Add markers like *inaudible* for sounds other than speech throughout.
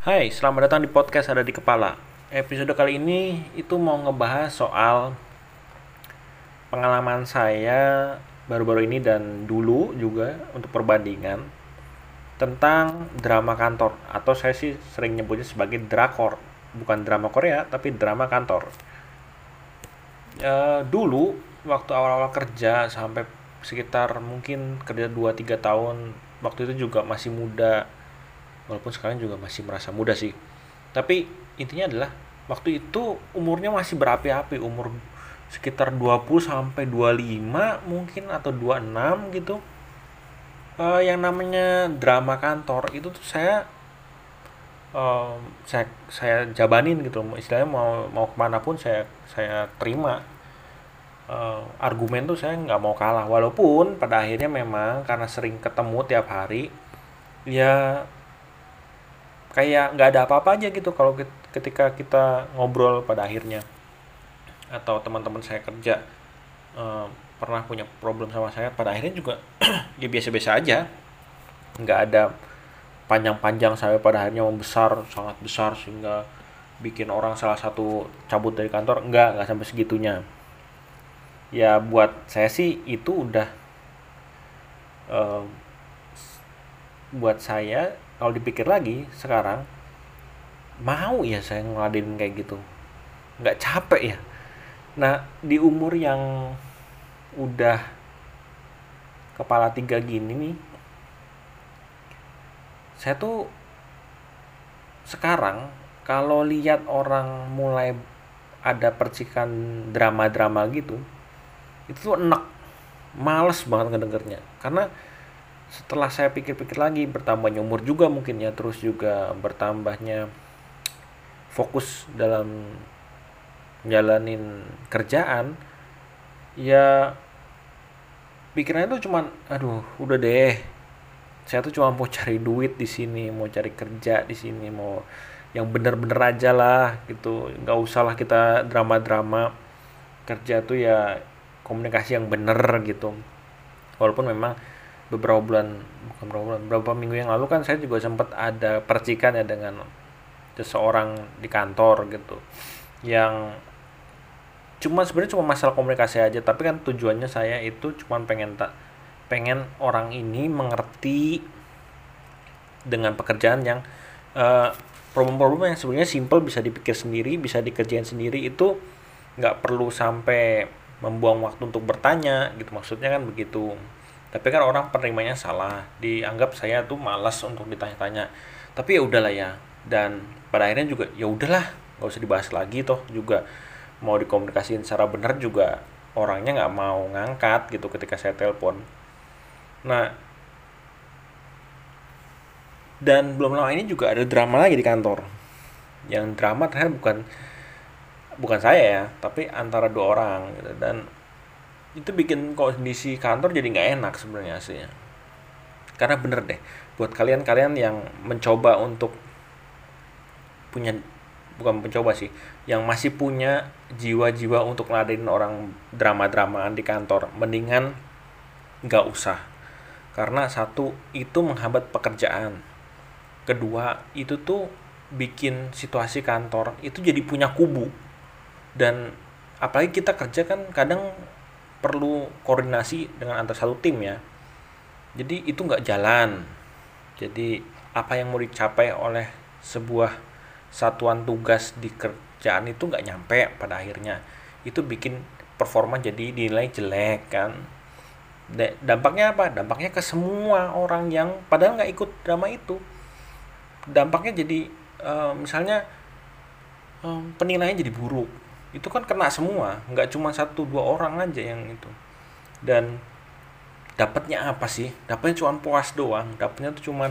Hai, selamat datang di podcast Ada di Kepala. Episode kali ini itu mau ngebahas soal pengalaman saya baru-baru ini dan dulu juga untuk perbandingan tentang drama kantor atau saya sih sering nyebutnya sebagai drakor, bukan drama Korea tapi drama kantor. E, dulu waktu awal-awal kerja sampai sekitar mungkin kerja 2-3 tahun waktu itu juga masih muda walaupun sekarang juga masih merasa muda sih. Tapi intinya adalah waktu itu umurnya masih berapi-api umur sekitar 20 sampai 25 mungkin atau 26 gitu. Uh, yang namanya drama kantor itu tuh saya uh, saya saya jabanin gitu istilahnya mau mau ke mana pun saya saya terima. Uh, argumen tuh saya nggak mau kalah. Walaupun pada akhirnya memang karena sering ketemu tiap hari ya kayak nggak ada apa-apa aja gitu kalau ketika kita ngobrol pada akhirnya. Atau teman-teman saya kerja uh, pernah punya problem sama saya pada akhirnya juga *clears throat* ya biasa-biasa aja. Nggak ada panjang-panjang saya pada akhirnya membesar sangat besar sehingga bikin orang salah satu cabut dari kantor. Nggak nggak sampai segitunya. Ya buat saya sih itu udah uh, buat saya kalau dipikir lagi sekarang mau ya saya ngeladenin kayak gitu. Nggak capek ya. Nah di umur yang udah kepala tiga gini nih saya tuh sekarang kalau lihat orang mulai ada percikan drama-drama gitu itu tuh enak. Males banget ngedengernya. Karena setelah saya pikir-pikir lagi bertambahnya umur juga mungkin ya terus juga bertambahnya fokus dalam jalanin kerjaan ya pikirannya tuh cuman aduh udah deh saya tuh cuma mau cari duit di sini mau cari kerja di sini mau yang bener-bener aja lah gitu. Nggak usah lah kita drama-drama. Kerja tuh ya komunikasi yang bener gitu. Walaupun memang beberapa bulan bukan beberapa bulan beberapa minggu yang lalu kan saya juga sempat ada percikan ya dengan seseorang di kantor gitu yang cuma sebenarnya cuma masalah komunikasi aja tapi kan tujuannya saya itu cuma pengen tak pengen orang ini mengerti dengan pekerjaan yang uh, problem-problem yang sebenarnya simple bisa dipikir sendiri bisa dikerjain sendiri itu nggak perlu sampai membuang waktu untuk bertanya gitu maksudnya kan begitu tapi kan orang penerimanya salah. Dianggap saya tuh malas untuk ditanya-tanya. Tapi ya udahlah ya. Dan pada akhirnya juga ya udahlah nggak usah dibahas lagi toh juga. Mau dikomunikasiin secara benar juga orangnya nggak mau ngangkat gitu ketika saya telepon. Nah dan belum lama ini juga ada drama lagi di kantor. Yang drama ternyata bukan bukan saya ya tapi antara dua orang gitu. Dan itu bikin kondisi kantor jadi nggak enak sebenarnya sih karena bener deh buat kalian-kalian yang mencoba untuk punya bukan mencoba sih yang masih punya jiwa-jiwa untuk ngeladenin orang drama-dramaan di kantor mendingan nggak usah. Karena satu itu menghambat pekerjaan. Kedua itu tuh bikin situasi kantor itu jadi punya kubu. Dan apalagi kita kerja kan kadang perlu koordinasi dengan antar satu tim ya. Jadi itu nggak jalan. Jadi apa yang mau dicapai oleh sebuah satuan tugas di kerjaan itu nggak nyampe pada akhirnya. Itu bikin performa jadi dinilai jelek kan? Dampaknya apa? Dampaknya ke semua orang yang padahal nggak ikut drama itu. Dampaknya jadi uh, misalnya um, penilaiannya jadi buruk itu kan kena semua nggak cuma satu dua orang aja yang itu. Dan dapatnya apa sih? Dapatnya cuma puas doang. Dapatnya tuh cuma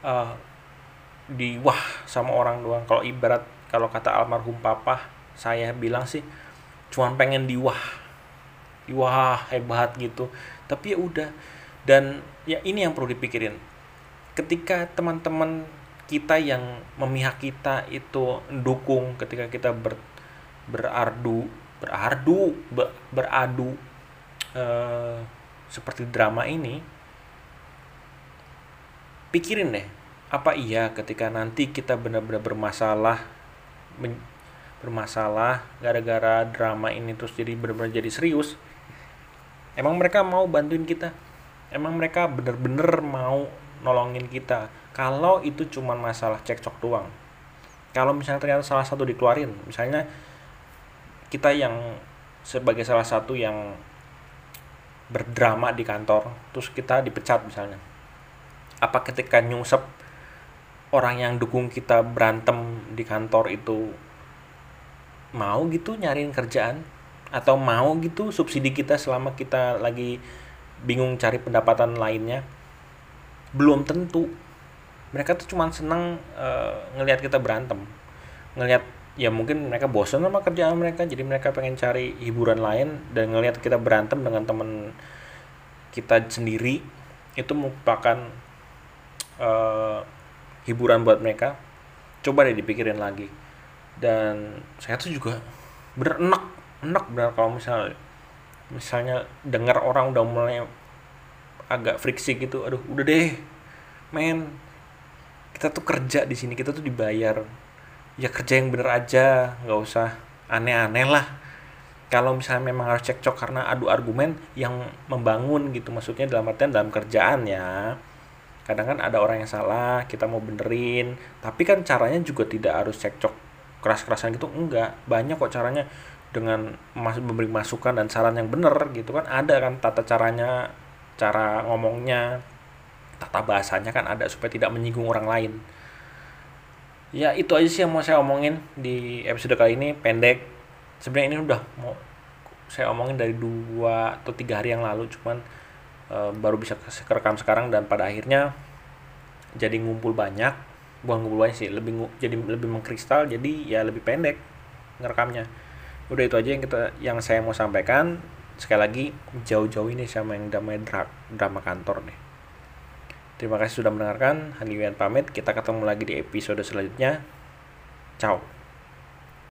uh, di wah sama orang doang. Kalau ibarat kalau kata almarhum papa saya bilang sih cuma pengen di wah. Di wah hebat gitu. Tapi ya udah. Dan ya ini yang perlu dipikirin. Ketika teman-teman kita yang memihak kita itu dukung ketika kita ber berardu berardu ber, beradu uh, seperti drama ini pikirin deh apa iya ketika nanti kita benar-benar bermasalah men- bermasalah gara-gara drama ini terus jadi benar-benar jadi serius emang mereka mau bantuin kita? Emang mereka bener-bener mau nolongin kita? Kalau itu cuma masalah cekcok doang. Kalau misalnya ternyata salah satu dikeluarin misalnya kita yang sebagai salah satu yang berdrama di kantor terus kita dipecat misalnya. Apa ketika nyungsep orang yang dukung kita berantem di kantor itu mau gitu nyariin kerjaan? Atau mau gitu subsidi kita selama kita lagi bingung cari pendapatan lainnya? Belum tentu. Mereka tuh cuma senang uh, ngelihat kita berantem. Ngelihat ya mungkin mereka bosan sama kerjaan mereka jadi mereka pengen cari hiburan lain dan ngelihat kita berantem dengan teman kita sendiri itu merupakan uh, hiburan buat mereka. Coba deh dipikirin lagi. Dan saya tuh juga bener enak bener kalau misalnya misalnya dengar orang udah mulai agak friksi gitu aduh udah deh men kita tuh kerja di sini kita tuh dibayar ya kerja yang bener aja nggak usah aneh-aneh lah. Kalau misalnya memang harus cekcok karena adu argumen yang membangun gitu maksudnya dalam artian dalam kerjaan ya. Kadang kan ada orang yang salah kita mau benerin tapi kan caranya juga tidak harus cekcok keras-kerasan gitu enggak. Banyak kok caranya dengan mas memberi masukan dan saran yang benar gitu kan ada kan tata caranya cara ngomongnya tata bahasanya kan ada supaya tidak menyinggung orang lain ya itu aja sih yang mau saya omongin di episode kali ini pendek. Sebenarnya ini udah mau saya omongin dari dua atau tiga hari yang lalu cuman e, baru bisa kerekam sekarang dan pada akhirnya jadi ngumpul banyak. Bukan ngumpul banyak sih lebih jadi lebih mengkristal jadi ya lebih pendek ngerekamnya. Udah itu aja yang kita yang saya mau sampaikan. Sekali lagi jauh-jauh ini sama yang damai drama kantor nih Terima kasih sudah mendengarkan. Haniwian pamit. Kita ketemu lagi di episode selanjutnya. Ciao.